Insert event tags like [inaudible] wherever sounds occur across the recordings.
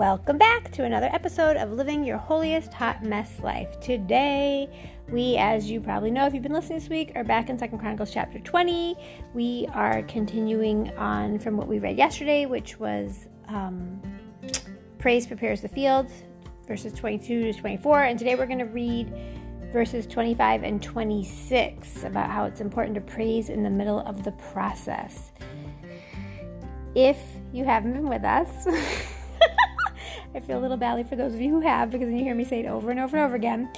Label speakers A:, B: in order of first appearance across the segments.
A: Welcome back to another episode of Living Your Holiest Hot Mess Life. Today, we, as you probably know if you've been listening this week, are back in Second Chronicles chapter 20. We are continuing on from what we read yesterday, which was um, Praise prepares the field, verses 22 to 24. And today we're going to read verses 25 and 26 about how it's important to praise in the middle of the process. If you haven't been with us, [laughs] I feel a little badly for those of you who have because then you hear me say it over and over and over again.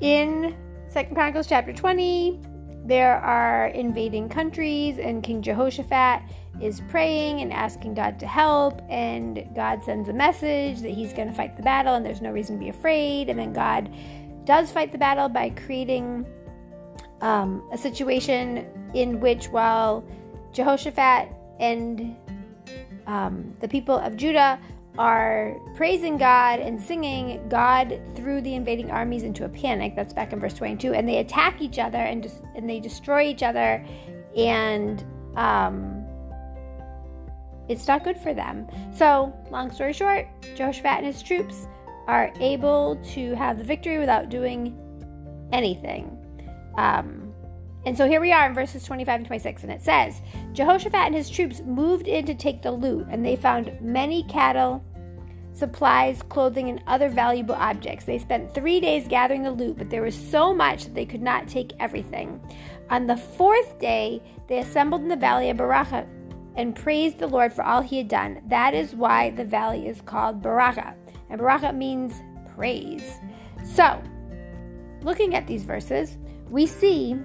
A: In Second Chronicles chapter 20, there are invading countries, and King Jehoshaphat is praying and asking God to help, and God sends a message that he's going to fight the battle, and there's no reason to be afraid. And then God does fight the battle by creating um, a situation in which, while Jehoshaphat and um, the people of Judah are praising God and singing, God threw the invading armies into a panic. That's back in verse 22. And they attack each other and, just, and they destroy each other. And um, it's not good for them. So, long story short, Jehoshaphat and his troops are able to have the victory without doing anything. Um, and so here we are in verses 25 and 26, and it says Jehoshaphat and his troops moved in to take the loot, and they found many cattle, supplies, clothing, and other valuable objects. They spent three days gathering the loot, but there was so much that they could not take everything. On the fourth day, they assembled in the valley of Berachah and praised the Lord for all he had done. That is why the valley is called Berachah. And Berachah means praise. So, looking at these verses, we see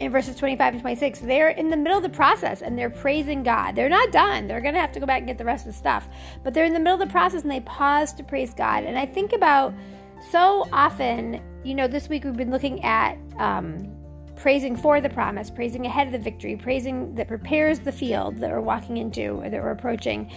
A: in verses 25 and 26, they're in the middle of the process and they're praising God. They're not done. They're going to have to go back and get the rest of the stuff. But they're in the middle of the process and they pause to praise God. And I think about so often, you know, this week we've been looking at um, praising for the promise, praising ahead of the victory, praising that prepares the field that we're walking into or that we're approaching.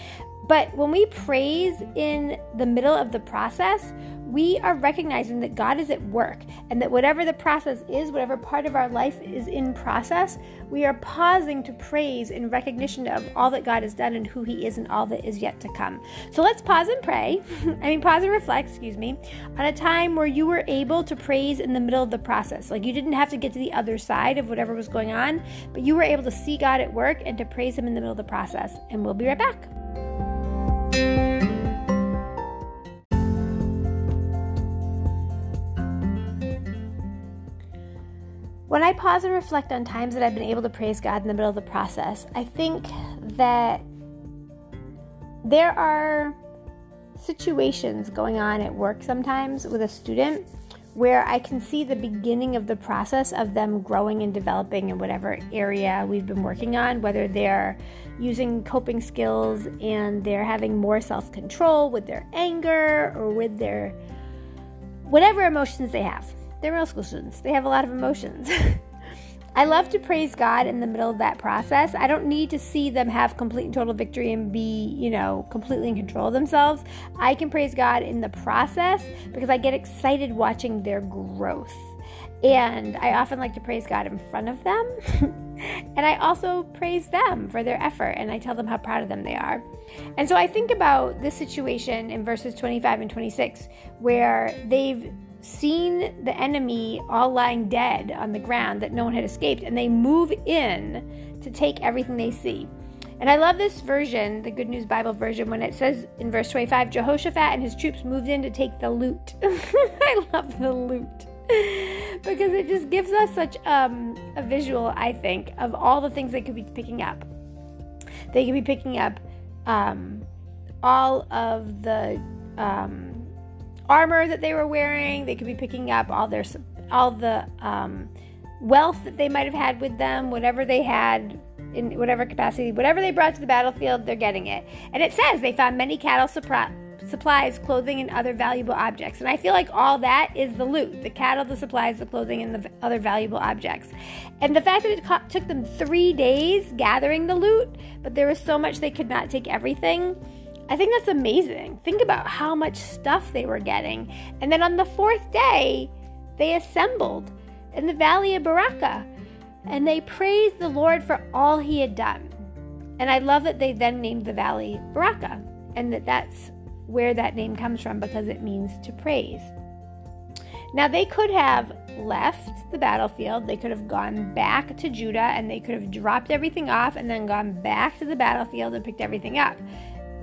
A: But when we praise in the middle of the process, we are recognizing that God is at work and that whatever the process is, whatever part of our life is in process, we are pausing to praise in recognition of all that God has done and who He is and all that is yet to come. So let's pause and pray. [laughs] I mean, pause and reflect, excuse me, on a time where you were able to praise in the middle of the process. Like you didn't have to get to the other side of whatever was going on, but you were able to see God at work and to praise Him in the middle of the process. And we'll be right back. When I pause and reflect on times that I've been able to praise God in the middle of the process, I think that there are situations going on at work sometimes with a student where I can see the beginning of the process of them growing and developing in whatever area we've been working on, whether they're using coping skills and they're having more self control with their anger or with their whatever emotions they have. They're middle school students, they have a lot of emotions. [laughs] I love to praise God in the middle of that process. I don't need to see them have complete and total victory and be, you know, completely in control of themselves. I can praise God in the process because I get excited watching their growth. And I often like to praise God in front of them. [laughs] and I also praise them for their effort and I tell them how proud of them they are. And so I think about this situation in verses 25 and 26 where they've seen the enemy all lying dead on the ground that no one had escaped, and they move in to take everything they see. And I love this version, the Good News Bible version, when it says in verse 25 Jehoshaphat and his troops moved in to take the loot. [laughs] I love the loot because it just gives us such um, a visual, I think, of all the things they could be picking up. They could be picking up um, all of the. Um, armor that they were wearing. They could be picking up all their all the um, wealth that they might have had with them, whatever they had in whatever capacity, whatever they brought to the battlefield, they're getting it. And it says they found many cattle supplies, clothing, and other valuable objects. And I feel like all that is the loot the cattle, the supplies, the clothing, and the other valuable objects. And the fact that it took them three days gathering the loot, but there was so much they could not take everything I think that's amazing. Think about how much stuff they were getting. And then on the fourth day, they assembled in the valley of Berachah and they praised the Lord for all he had done. And I love that they then named the valley Berachah and that that's where that name comes from because it means to praise. Now, they could have left the battlefield, they could have gone back to Judah, and they could have dropped everything off and then gone back to the battlefield and picked everything up.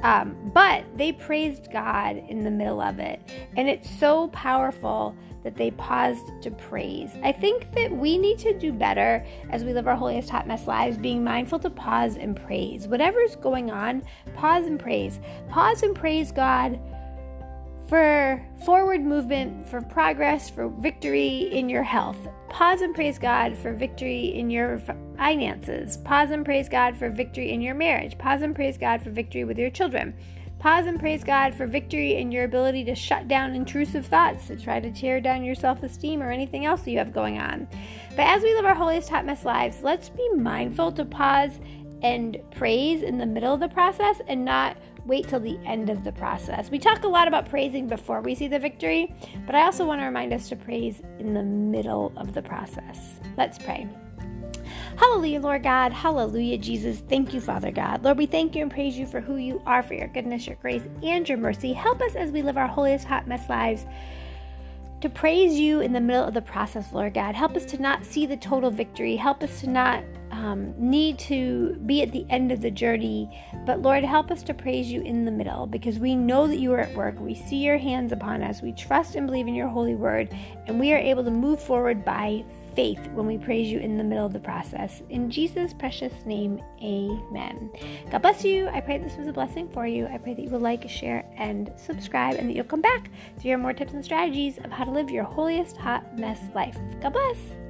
A: Um, but they praised God in the middle of it. And it's so powerful that they paused to praise. I think that we need to do better as we live our holiest hot mess lives, being mindful to pause and praise. Whatever's going on, pause and praise. Pause and praise God for forward movement, for progress, for victory in your health. Pause and praise God for victory in your finances. Pause and praise God for victory in your marriage. Pause and praise God for victory with your children. Pause and praise God for victory in your ability to shut down intrusive thoughts to try to tear down your self esteem or anything else you have going on. But as we live our holiest hot mess lives, let's be mindful to pause and praise in the middle of the process and not wait till the end of the process. We talk a lot about praising before we see the victory, but I also want to remind us to praise in the middle of the process. Let's pray. Hallelujah, Lord God. Hallelujah, Jesus. Thank you, Father God. Lord, we thank you and praise you for who you are, for your goodness, your grace, and your mercy. Help us as we live our holiest hot mess lives to praise you in the middle of the process, Lord God. Help us to not see the total victory. Help us to not um, need to be at the end of the journey. But Lord, help us to praise you in the middle because we know that you are at work. We see your hands upon us. We trust and believe in your holy word, and we are able to move forward by faith when we praise you in the middle of the process. In Jesus' precious name, amen. God bless you. I pray this was a blessing for you. I pray that you will like, share, and subscribe, and that you'll come back to hear more tips and strategies of how to live your holiest hot mess life. God bless.